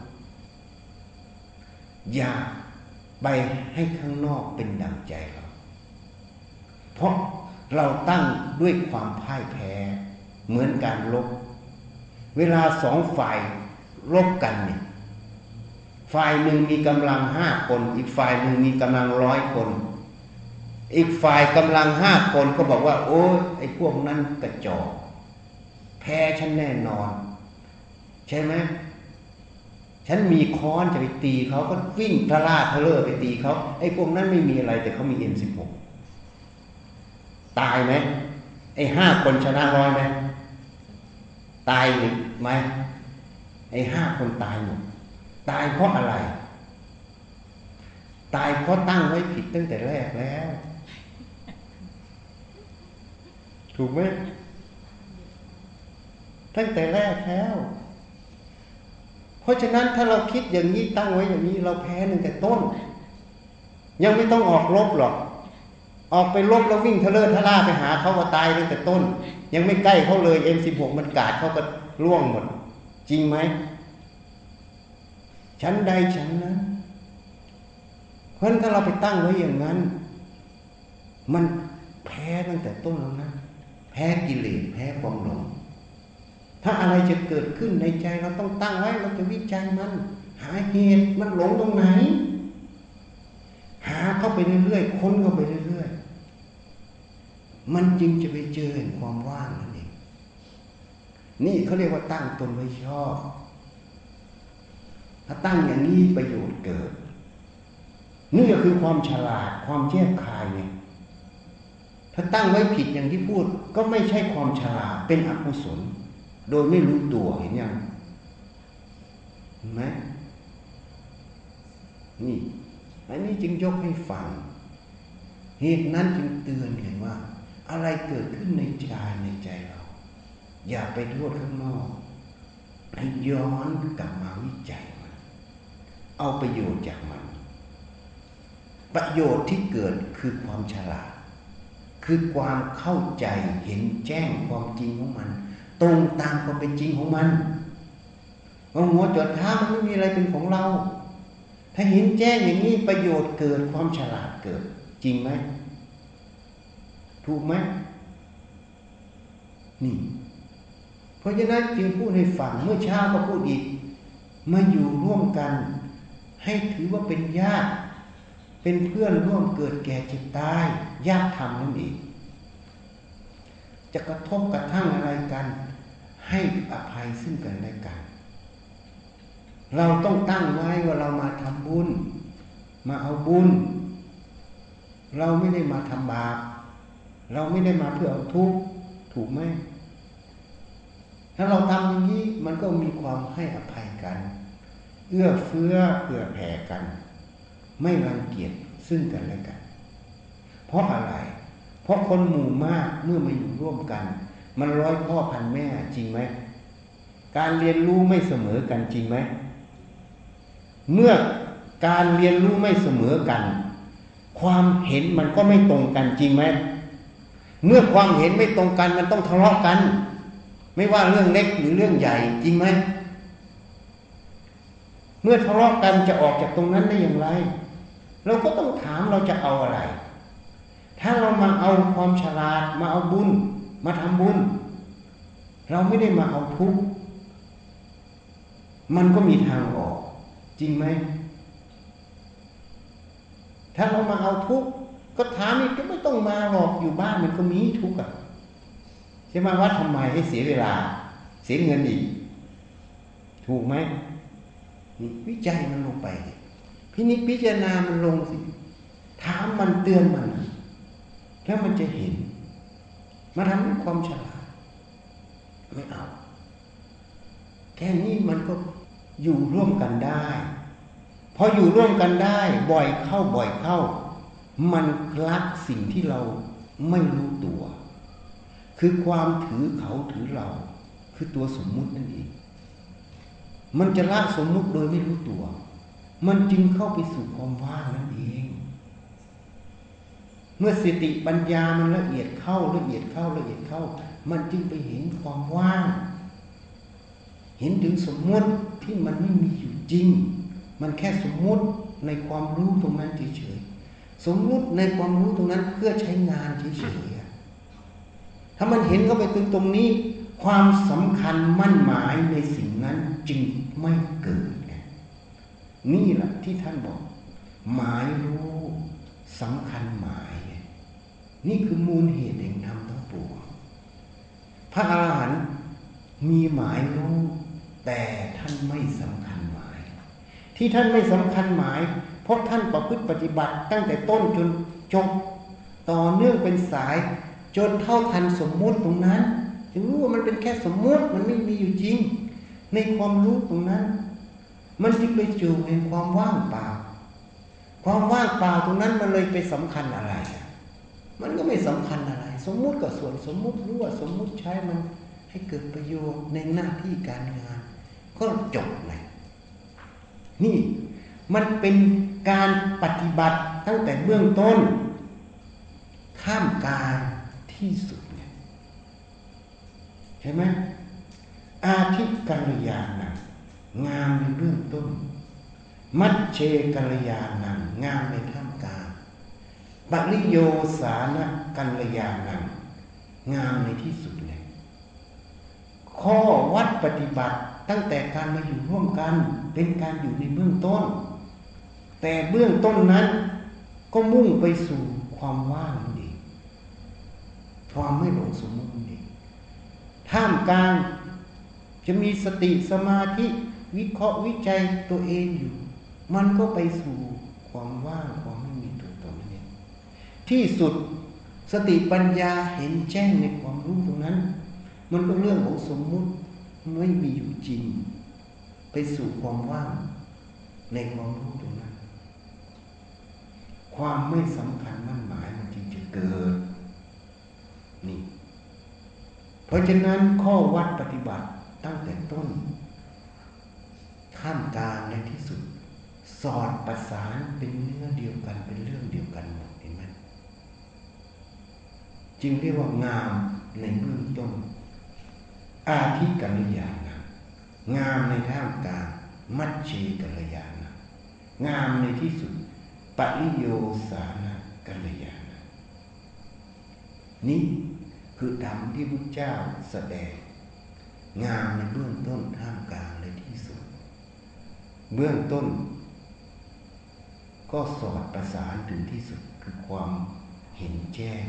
อย่าไปให้ข้างนอกเป็นดังใจเรา เพราะเราตั้งด้วยความพ่ายแพ้ เหมือนการลบ เวลาสองฝ่ายรบกันเนี่ย ฝ่ายหนึ่งมีกำลังห้าคน อีกฝ่ายหนึ่งมีกำลังร้อยคน อีกฝ่ายกำลังห้าคนก็บอกว่า โอ้ยไอ้พวกนั้นกระจอก พ้ฉันแน่นอน ใช่ไหมฉันมีค้อนจะไปตีเขาก็วิ่งทะล่าทะเลอไปตีเขาไอ้พวกนั้นไม่มีอะไรแต่เขามีเอ็มสิบหกตายไหมไอ้ห้าคนชนะร้อยไหมตายหรือไหมไอ้ห้าคนตายหมดตายเพราะอะไร ตายเพราะตั้งไว้ผิดตั้งแต่แรกแล้ว ถูกไหม ตั้งแต่แรกแล้ว เพราะฉะนั้นถ้าเราคิดอย่างนี้ตั้งไว้อย่างนี้ เราแพ้ตั้งแต่ต้น ยังไม่ต้องออกรบหรอก ออกไปรบแล้ววิ่งทะเลทะล่าไปหาเขาก็ตายตั้งแต่ต้น ยังไม่ใกล้เขาเลย M16 มันกาดเขาก็ล่วงหมด จริงไหมชั้นใดชั้นนั้น เพราะฉะนั้นถ้าเราไปตั้งไว้อย่างนั้น มันแพ้ตั้งแต่ต้นแล้วนะ แพ้กิเลสแพ้ความหลง ถ้าอะไรจะเกิดขึ้นในใจเราต้องตั้งไว้เราจะวิจัยมัน หาเหตุมันหลงตรงไหน หาเข้าไปเรื่อยๆค้นเข้าไปเรื่อยๆมันจึงจะไปเจอเห็นความว่างนั่นเองนี่เขาเรียกว่าตั้งตนไว้ชอบ ถ้าตั้งอย่างนี้ประโยชน์เกิด นี่ก็คือความฉลาดความแยกคายไงถ้าตั้งไว้ผิดอย่างที่พูดก็ไม่ใช่ความฉลาดเป็นอกุศล โดยไม่รู้ตัวเห็นยังเห็นไหมนี่ อันนี้จึงยกให้ฟัง เหตุนั้นจึงเตือนเห็นว่า อะไรเกิดขึ้นในใจในใจเรา อย่าไปโทษข้างนอกให้ย้อนกลับมาวิจัยมัน เอาประโยชน์จากมัน ประโยชน์ที่เกิดคือความฉลาด คือความเข้าใจเห็นแจ้งความจริงของมัน ตรงตามความเป็นจริงของมันว่าหัวจดเท้ามันไม่มีอะไรเป็นของเรา ถ้าเห็นแจ้งอย่างนี้ประโยชน์เกิดความฉลาดเกิด จริงไหมถูกไหมนี่ เพราะฉะนั้นจึงพูดให้ฟังเมื่อเช้าก็พูดอีกมาอยู่ร่วมกัน ให้ถือว่าเป็นญาติ เป็นเพื่อนร่วมเกิดแก่เจ็บตายญาติธรรมนั่นเองจะกระทบกระทั่งอะไรกัน ให้อภัยซึ่งกันและกัน เราต้องตั้งไว้ว่าเรามาทำบุญ มาเอาบุญ เราไม่ได้มาทำบาป เราไม่ได้มาเพื่อเอาทุกข์ถูกไหม ถ้าเราทำอย่างนี้มันก็มีความให้อภัยกัน เอื้อเฟื้อเผื่อแผ่กัน ไม่รังเกียจซึ่งกันและกัน เพราะอะไร เพราะคนหมู่มากเมื่อมาอยู่ร่วมกัน มันร้อยพ่อพันแม่จริงไหม การเรียนรู้ไม่เสมอกันจริงไหม เมื่อการเรียนรู้ไม่เสมอกัน ความเห็นมันก็ไม่ตรงกันจริงไหม เมื่อความเห็นไม่ตรงกันมันต้องทะเลาะกัน ไม่ว่าเรื่องเล็กหรือเรื่องใหญ่จริงไหม เมื่อทะเลาะกันจะออกจากตรงนั้นได้อย่างไร เราก็ต้องถามเราจะเอาอะไร ถ้าเรามาเอาความฉลาดมาเอาบุญ มาทำบุญ เราไม่ได้มาเอาทุกข์มันก็มีทางออก จริงไหม ถ้าเรามาเอาทุกข์ก็ถามอีกก็ไม่ต้องมาหรอกอยู่บ้านมันก็มีทุกข์อะใช่ไหมว่าทำไมให้เสียเวลา เสียเงินอีก ถูกไหมนี่วิจัยมันลงไปพินิจพิจารณามันลงสิถามมันเตือนมัน แล้วมันจะเห็น มาทำด้ความฉลาดไม่เอา แค่นี้มันก็อยู่ร่วมกันได้ พออยู่ร่วมกันได้ บ่อยเข้าบ่อยเข้า มันรักสิ่งที่เราไม่รู้ตัว คือความถือเขาถือเรา คือตัวสมมุตินั่นเอง มันจะละสมมุติโดยไม่รู้ตัว มันจึงเข้าไปสู่ความว่างนั่นเอง เมื่อสติปัญญามันละเอียดเข้าละเอียดเข้าละเอียดเข้า มันจึงไปเห็นความว่าง เห็นถึงสมมุติที่มันไม่มีอยู่จริง มันแค่สมมุติในความรู้ตรงนั้นเฉยๆสมมุติในความรู้ตรงนั้นเพื่อใช้งานเฉยๆถ้ามันเห็นเข้าไปตรงตรงนี้ ความสำคัญมั่นหมายในสิ่งนั้นจึงไม่เกิดนี่แหละที่ท่านบอก หมายรู้สำคัญหมาย นี่คือมูลเหตุแห่งธรรมทั้งปวงพระอาหารหันต์มีหมายรู้แต่ท่านไม่สำคัญหมาย ที่ท่านไม่สำคัญหมาย เพราะท่านประพฤติปฏิบัติตั้งแต่ต้นจนจบต่อเนื่องเป็นสาย จนเท่าทันสมมุติตรงนั้นถึงรู้ว่ามันเป็นแค่สมมุติมันไม่มีอยู่จริง ในความรู้ตรงนั้น มันจึงไปจูในความว่างเปล่า ความว่างเปล่าตรงนั้นมันเลยไปสำคัญอะไรอะ มันก็ไม่สำคัญอะไร สมมุติก็ส่วนสมมุติรู้ว่าสมมุติใช้มันให้เกิดประโยชน์ในหน้าที่การงาน ก็จบเลยนี่มันเป็นการปฏิบัติตั้งแต่เบื้องต้นข้ามกลารที่สุดเนี่ยใช่ไหมอาทิกัลยาณังงามในเบื้องต้น มัชเชกัลยาณังงามในท ปริโยสานะกัลยาณังงามในที่สุดเลยข้อวัดปฏิบัติตั้งแต่การมาอยู่ร่วมกันเป็นการอยู่ในเบื้องต้น แต่เบื้องต้นนั้นก็มุ่งไปสู่ความว่างนั่นเองความไม่หลงสมมุตินั่นเองท่ามกลางจะมีสติสมาธิวิเคราะห์วิจัยตัวเองอยู่ มันก็ไปสู่ความว่างความไม่มีตัวตนนั่นเอง ที่สุดสติปัญญาเห็นแจ้งในความรู้ตรงนั้น มันก็นเรื่องของสมมุติไม่มีอยู่จริง ไปสู่ความว่างในความรู้ตรงนั้น ความไม่สำคัญมั่นหมายมันจึงจะเกิดนี่เพราะฉะนั้นข้อวัดปฏิบัติตั้งแต่ต้นข้ามกลางในที่สุด สอดประสานเป็นเนื้อเดียวกันเป็นเรื่องเดียวกันหมด จึงเรียกว่างามในเบื้องต้น อาทิกัลยาณงามในท่ามกลางมัชชีกัลยาณงามในที่สุดปริโยสานะกัลยาณนี่คือธรรมที่พระเจ้าแสดง งามในเบื้องต้นท่ามกลางในที่สุด เบื้องต้น ก็สอดประสานถึงที่สุดคือความเห็นแจ้ง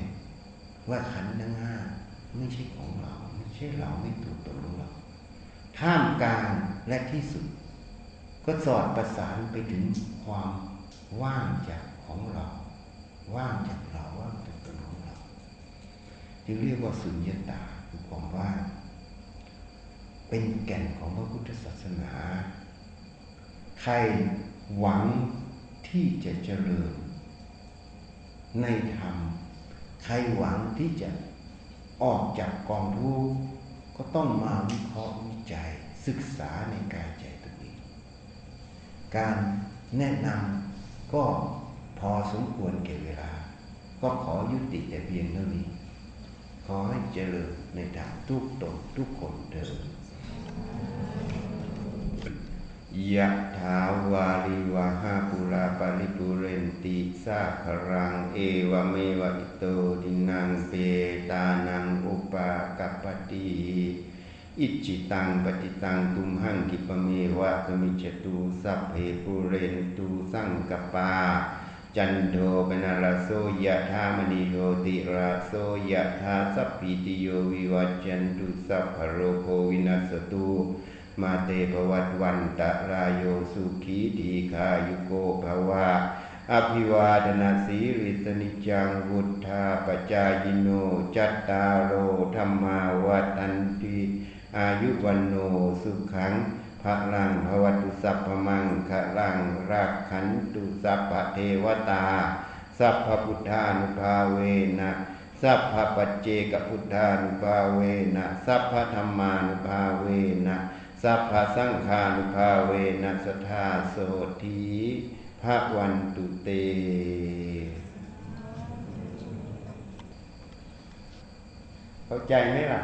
ว่าขันธ์ทั้งห้าไม่ใช่ของเรา ไม่ใช่เราไม่ตัวตนของเรา ท่ามกลางและที่สุด ก็สอดประสานไปถึงความว่างจากของเรา ว่างจากเราว่างจากตนของเราจึงเรียกว่าสุญญตาคือความว่าง เป็นแก่นของพระพุทธศาสนา ใครหวังที่จะเจริญในธรรม ใครหวังที่จะออกจากกองทุกข์ก็ต้องมาวิเคราะห์วิจัยศึกษาในกายใจตัวเองการแนะนำก็พอสมควรเก็บเวลา ก็ขอยุติแต่เพียงเท่านี้ ขอให้เจริญในธรรมทุกตนทุกคนเดิน ยะถาวาริวหาปุราปริปุเรนติสาครังเอวเมวะอิโตดินังเปตานังอุปากัปปติอิจิตังปฏิตังตุมหังกิปเมวะสมิจจตุสัพเพปุเรนตุสังกปา จันโดปนาลโสยะธามณีโยติราโสยะธาสัพพิติโยวิวัจันตุสัพพโรโควินัสตุ มาเตภวัตวันตะรายโยสุขีทีขายุโกภวะอภิวาดนาสีริสนิจังวุธาปจายโน จัตตาโอธรรมาวัตันติอายุวันโนสุขังพระลังภวตุสัพพมังคะลังรักขันตุสัพพเทวตา สัพพพุทธานุภาเวนะสัพพปัจเจกพุทธานุภาเวนะสัพพธรรมานุภาเวนะ สัพพสังฆานุภาเวนะสธาโสธีภาวันตุเต เข้าใจไหมล่ะ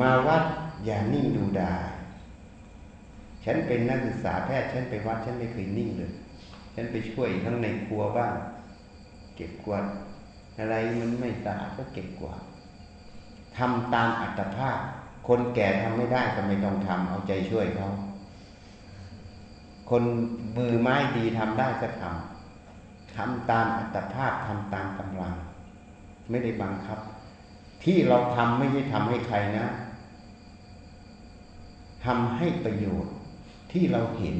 มาวัดอย่านิ่งดูดายฉันเป็นนักศึกษาแพทย์ฉันไปวัดฉันไม่เคยนิ่งเลย ฉันไปช่วยทั้งในครัวบ้าง เก็บกวาดอะไรมันไม่สะอาดก็เก็บกวาดทำตามอัตภาพ คนแก่ทำไม่ได้ก็ไม่ต้องทำเอาใจช่วยเขาคนมือไม้ดีทำได้ก็ทำทำตามอัตภาพทำตามกำลัง ไม่ได้บังคับ ที่เราทำไม่ใช่ทำให้ใครนะทำให้ประโยชน์ที่เราเห็น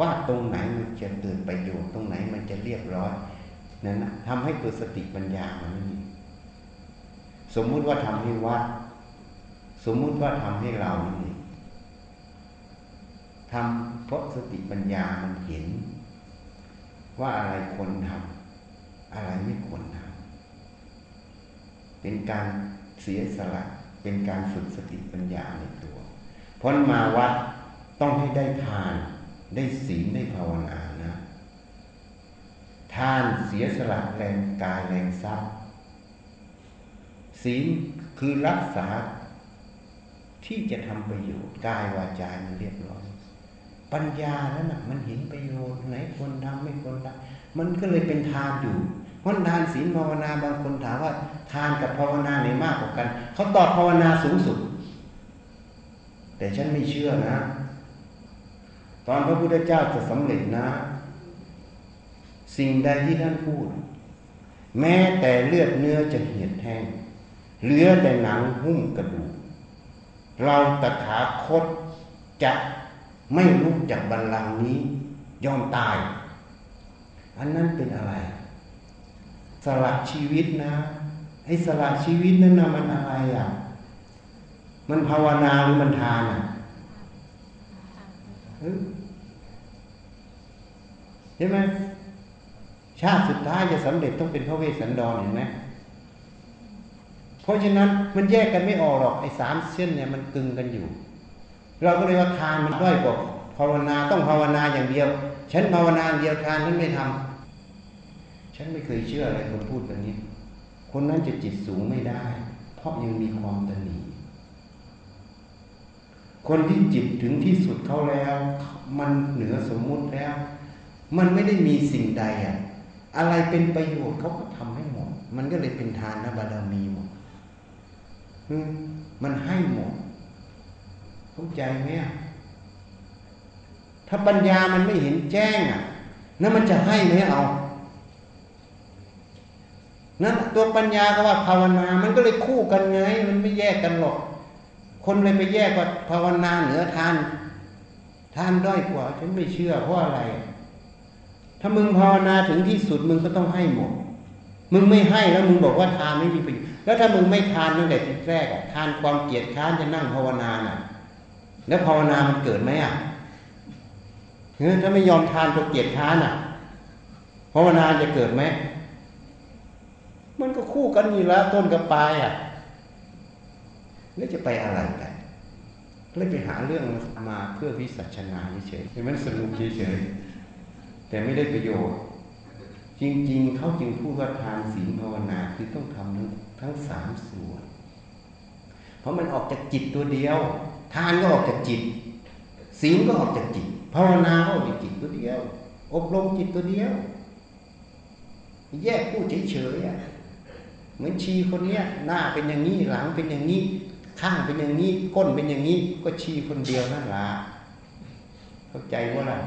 ว่าตรงไหนมันจะเกิดประโยชน์ตรงไหนมันจะเรียบร้อยนั่นนะทำให้ตัวสติปัญญามันไม่สมมุติว่าทำให้วัด สมมุติว่าทำให้เรานี่ทำเพราะสติปัญญามันเห็น ว่าอะไรควรทำอะไรไม่ควรทำเป็นการเสียสละเป็นการฝึกสติปัญญาในตัวพราะมาวัดต้องให้ได้ทาน ได้ศีลได้ภาวนานะ ทานเสียสละแรงกายแรงทรัพย์ศีลคือรักษา ที่จะทำประโยชน์กายวาจามันเรียบร้อย ปัญญาแล้วนะมันเห็นประโยชน์ไหนควรทำไม่ควรทำมันก็เลยเป็นทานอยู่เพราะทานศีลภาวนาบางคนถามว่า ทานกับภาวนาไหนมากกว่ากันเขาตอบภาวนาสูงสุด แต่ฉันไม่เชื่อนะ ตอนพระพุทธเจ้าจะสำเร็จนะ สิ่งใดที่ท่านพูด แม้แต่เลือดเนื้อจะเหี่ยดแห้งเหลือแต่หนังหุ้มกระดูก เราตถาคตจะไม่รู้จากบัลลังก์นี้ยอมตาย อันนั้นเป็นอะไร สละชีวิตนะไอ้สละชีวิตนั้นนะมันอะไรอะ มันภาวนาหรือมันทานอะเห็นไหมชาติสุดท้ายจะสำเร็จต้องเป็นพระเวสสันดรเห็นไหม เพราะฉะนั้นมันแยกกันไม่ออกหรอกไอ้สามเส้นเนี่ยมันกึงกันอยู่ เราก็เลยว่าทานมันด้อยกว่าภาวนาต้องภาวนาอย่างเดียว ฉันภาวนาเดียวทานฉันไม่ทำฉันไม่เคยเชื่ออะไรคนพูดแบบนี้ คนนั้นจะจิตสูงไม่ได้ เพราะยังมีความตนีคนที่จิตถึงที่สุดเขาแล้ว มันเหนือสมมุติแล้ว มันไม่ได้มีสิ่งใดอะอะไรเป็นประโยชน์เขาก็ทำให้หมด มันก็เลยเป็นทานบารมี มดมันให้หมดเข้าใจไหมถ้าปัญญามันไม่เห็นแจ้งอะนั่นมันจะให้ไหมเอานั่นตัวปัญญาก็ว่าภาวนา มันก็เลยคู่กันไง มันไม่แยกกันหรอก คนเลยไปแยกว่าภาวนาเหนือทาน ทานด้อยกว่า ฉันไม่เชื่อเพราะอะไร ถ้ามึงภาวนาถึงที่สุดมึงก็ต้องให้หมด มึงไม่ให้แล้วมึงบอกว่าทานไม่มีประโยชน์แล้วถ้ามึงไม่ทานตั้งแต่ทีแรกอะทานความเกลียดค้านจะนั่งภาวนาน่ะ แล้วภาวนามันเกิดไหมอะถ้าไม่ยอมทานตัวเกลียดค้านอะภาวนาจะเกิดไหมมันก็คู่กันอยู่แล้วต้นกับปลายอะแล้วจะไปอะไรกันเลยไปหาเรื่องมาเพื่อวิสัชนาเฉยๆมันสนุกเฉยๆแต่ไม่ได้ประโยชน์ จริง ๆ เขาจึงพูดว่าทานศีลภาวนาคือต้องทำทั้งทั้งสามส่วน เพราะมันออกจากจิตตัวเดียว ทานก็ออกจากจิต ศีลก็ออกจากจิต ภาวนาก็มีจิตตัวเดียว อบรมจิตตัวเดียว แยกพูดเฉยๆอะเหมือนชีคนเนี้ยหน้าเป็นอย่างนี้หลังเป็นอย่างนี้ ข้างเป็นอย่างนี้ ก้นเป็นอย่างนี้ ก็ชีคนเดียวนั่นละเข้าใจว่าล่ะ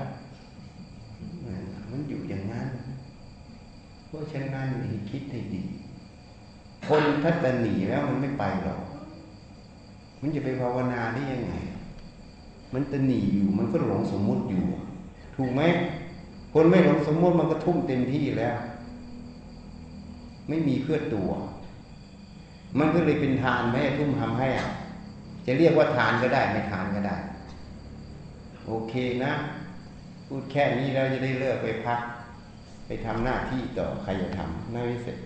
มันอยู่อย่าง ราะฉะนั้นให้คิดให้ดี คนถ้าจะหนีแล้วมันไม่ไปหรอก มันจะไปภาวนาได้ยังไง มันจะหนีอยู่มันก็หลงสมมุติอยู่ ถูกไหมคนไม่หลงสมมุติมันก็ทุ่มเต็มที่แล้ว ไม่มีเพื่อตัว มันก็เลยเป็นทานไม่ให้ทุ่มทำให้อะจะเรียกว่าทานก็ได้ ไม่ทานก็ได้ โอเคนะ พูดแค่นี้เราจะได้เลิกไปพัก ไปทำหน้าที่ต่อใครจะทำหน้าที่เสร็จ